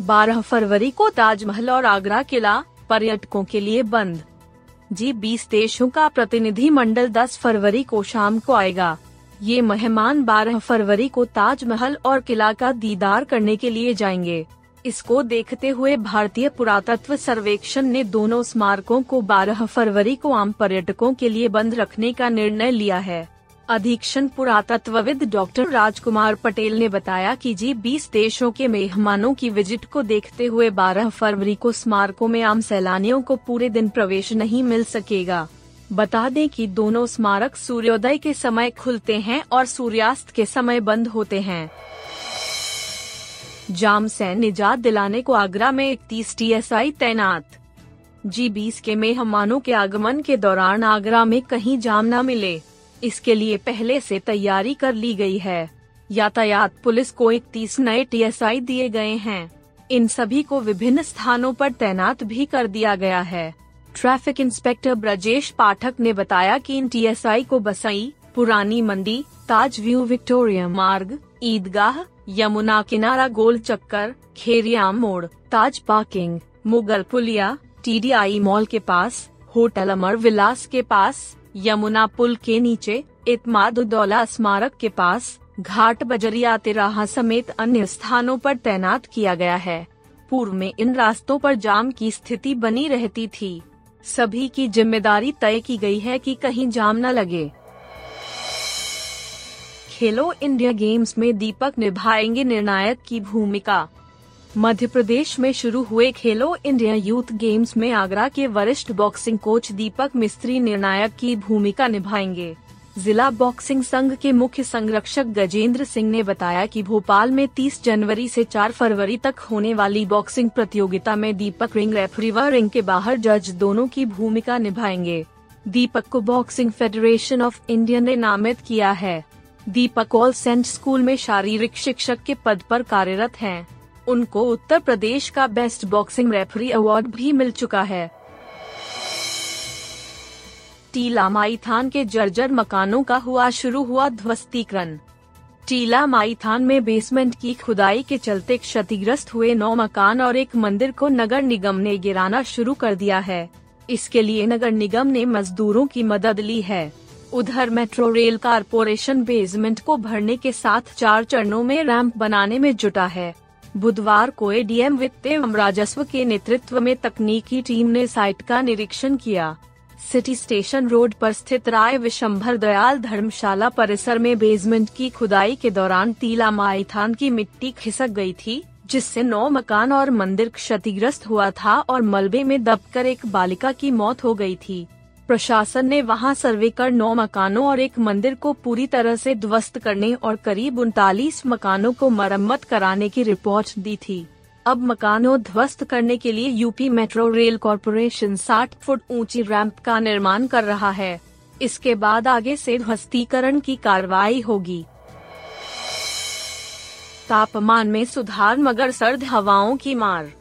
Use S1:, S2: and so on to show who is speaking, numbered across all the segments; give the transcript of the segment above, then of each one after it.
S1: बारह फरवरी को ताजमहल और आगरा किला पर्यटकों के लिए बंद। जी बीस देशों का प्रतिनिधि मंडल 10 फरवरी को शाम को आएगा। ये मेहमान 12 फरवरी को ताजमहल और किला का दीदार करने के लिए जाएँगे। इसको देखते हुए भारतीय पुरातत्व सर्वेक्षण ने दोनों स्मारकों को 12 फरवरी को आम पर्यटकों के लिए बंद रखने का निर्णय लिया है। अधीक्षण पुरातत्वविद डॉक्टर राजकुमार पटेल ने बताया कि जी 20 देशों के मेहमानों की विज़िट को देखते हुए 12 फरवरी को स्मारकों में आम सैलानियों को पूरे दिन प्रवेश नहीं मिल सकेगा। बता दें कि दोनों स्मारक सूर्योदय के समय खुलते हैं और सूर्यास्त के समय बंद होते हैं। जाम से निजात दिलाने को आगरा में इकतीस टी तैनात। जी बीस के मेहमानों के आगमन के दौरान आगरा में कहीं जाम न मिले। इसके लिए पहले से तैयारी कर ली गई है। यातायात पुलिस को इकतीस नए टीएसआई दिए गए हैं। इन सभी को विभिन्न स्थानों पर तैनात भी कर दिया गया है। ट्रैफ़िक इंस्पेक्टर ब्रजेश पाठक ने बताया कि इन टीएसआई को बसई, पुरानी मंडी, ताज व्यू विक्टोरिया मार्ग, ईदगाह, यमुना किनारा गोल चक्कर, खेरिया मोड़, ताज पार्किंग मुगल पुलिया टीडीआई मॉल के पास, होटल अमर विलास के पास यमुना पुल के नीचे इतमादुद्दौला स्मारक के पास, घाट बजरिया तिराहा समेत अन्य स्थानों पर तैनात किया गया है। पूर्व में इन रास्तों पर जाम की स्थिति बनी रहती थी। सभी की ज़िम्मेदारी तय की गई है कि कहीं जाम न लगे। खेलो इंडिया गेम्स में दीपक निभाएँगे निर्णायक की भूमिका। मध्य प्रदेश में शुरू हुए खेलो इंडिया यूथ गेम्स में आगरा के वरिष्ठ बॉक्सिंग कोच दीपक मिस्त्री निर्णायक की भूमिका निभाएँगे। जिला बॉक्सिंग संघ के मुख्य संरक्षक गजेंद्र सिंह ने बताया कि भोपाल में 30 जनवरी से 4 फरवरी तक होने वाली बॉक्सिंग प्रतियोगिता में दीपक रिंग, रेफरी व रिंग के बाहर जज दोनों की भूमिका निभाएँगे। दीपक को बॉक्सिंग फेडरेशन ऑफ़ इंडिया ने नामित किया है। दीपक ऑल सेंट स्कूल में शारीरिक शिक्षक के पद पर कार्यरत हैं। उनको उत्तर प्रदेश का बेस्ट बॉक्सिंग रेफरी अवार्ड भी मिल चुका है। टीला माईथान के जर्जर मकानों का हुआ शुरू हुआ ध्वस्तीकरण। टीला माईथान में बेसमेंट की खुदाई के चलते क्षतिग्रस्त हुए नौ मकान और एक मंदिर को नगर निगम ने गिराना शुरू कर दिया है। इसके लिए नगर निगम ने मजदूरों की मदद ली है। उधर मेट्रो रेल कारपोरेशन बेसमेंट को भरने के साथ चार चरणों में रैंप बनाने में जुटा है। बुधवार को एडीएम वित्त एवं राजस्व के नेतृत्व में तकनीकी टीम ने साइट का निरीक्षण किया। सिटी स्टेशन रोड पर स्थित राय विशंभर दयाल धर्मशाला परिसर में बेसमेंट की खुदाई के दौरान तीला माईथान की मिट्टी खिसक गई थी, जिससे नौ मकान और मंदिर क्षतिग्रस्त हुआ था और मलबे में दबकर एक बालिका की मौत हो गई थी। प्रशासन ने वहाँ सर्वे कर नौ मकानों और एक मंदिर को पूरी तरह से ध्वस्त करने और करीब उनतालीस मकानों को मरम्मत कराने की रिपोर्ट दी थी। अब मकानों ध्वस्त करने के लिए UP metro rail corporation 60 foot ऊँची रैंप का निर्माण कर रहा है। इसके बाद आगे से ध्वस्तीकरण की कार्रवाई होगी। तापमान में सुधार मगर सर्द हवाओं की मार।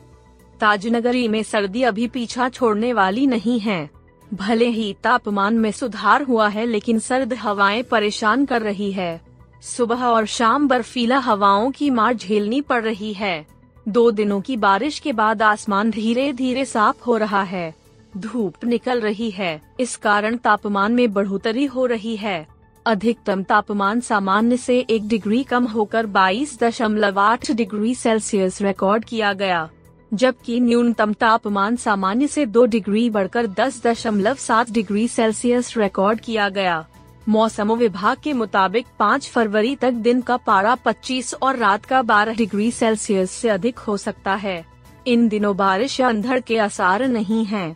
S1: ताजनगरी में सर्दी अभी पीछा छोड़ने वाली नहीं है। भले ही तापमान में सुधार हुआ है, लेकिन सर्द हवाएँ परेशान कर रही है। सुबह और शाम बर्फीला हवाओं की मार झेलनी पड़ रही है। दो दिनों की बारिश के बाद आसमान धीरे धीरे साफ़ हो रहा है। धूप निकल रही है। इस कारण तापमान में बढ़ोतरी हो रही है। अधिकतम तापमान सामान्य से एक डिग्री कम होकर बाईस दशमलव आठ डिग्री सेल्सियस रिकॉर्ड किया गया। जबकि न्यूनतम तापमान सामान्य से दो डिग्री बढ़कर दस दशमलव सात डिग्री सेल्सियस रिकॉर्ड किया गया मौसम विभाग के मुताबिक 5 फरवरी तक दिन का पारा 25 और रात का 12 डिग्री सेल्सियस से अधिक हो सकता है इन दिनों बारिश या अंधड़ के आसार नहीं हैं।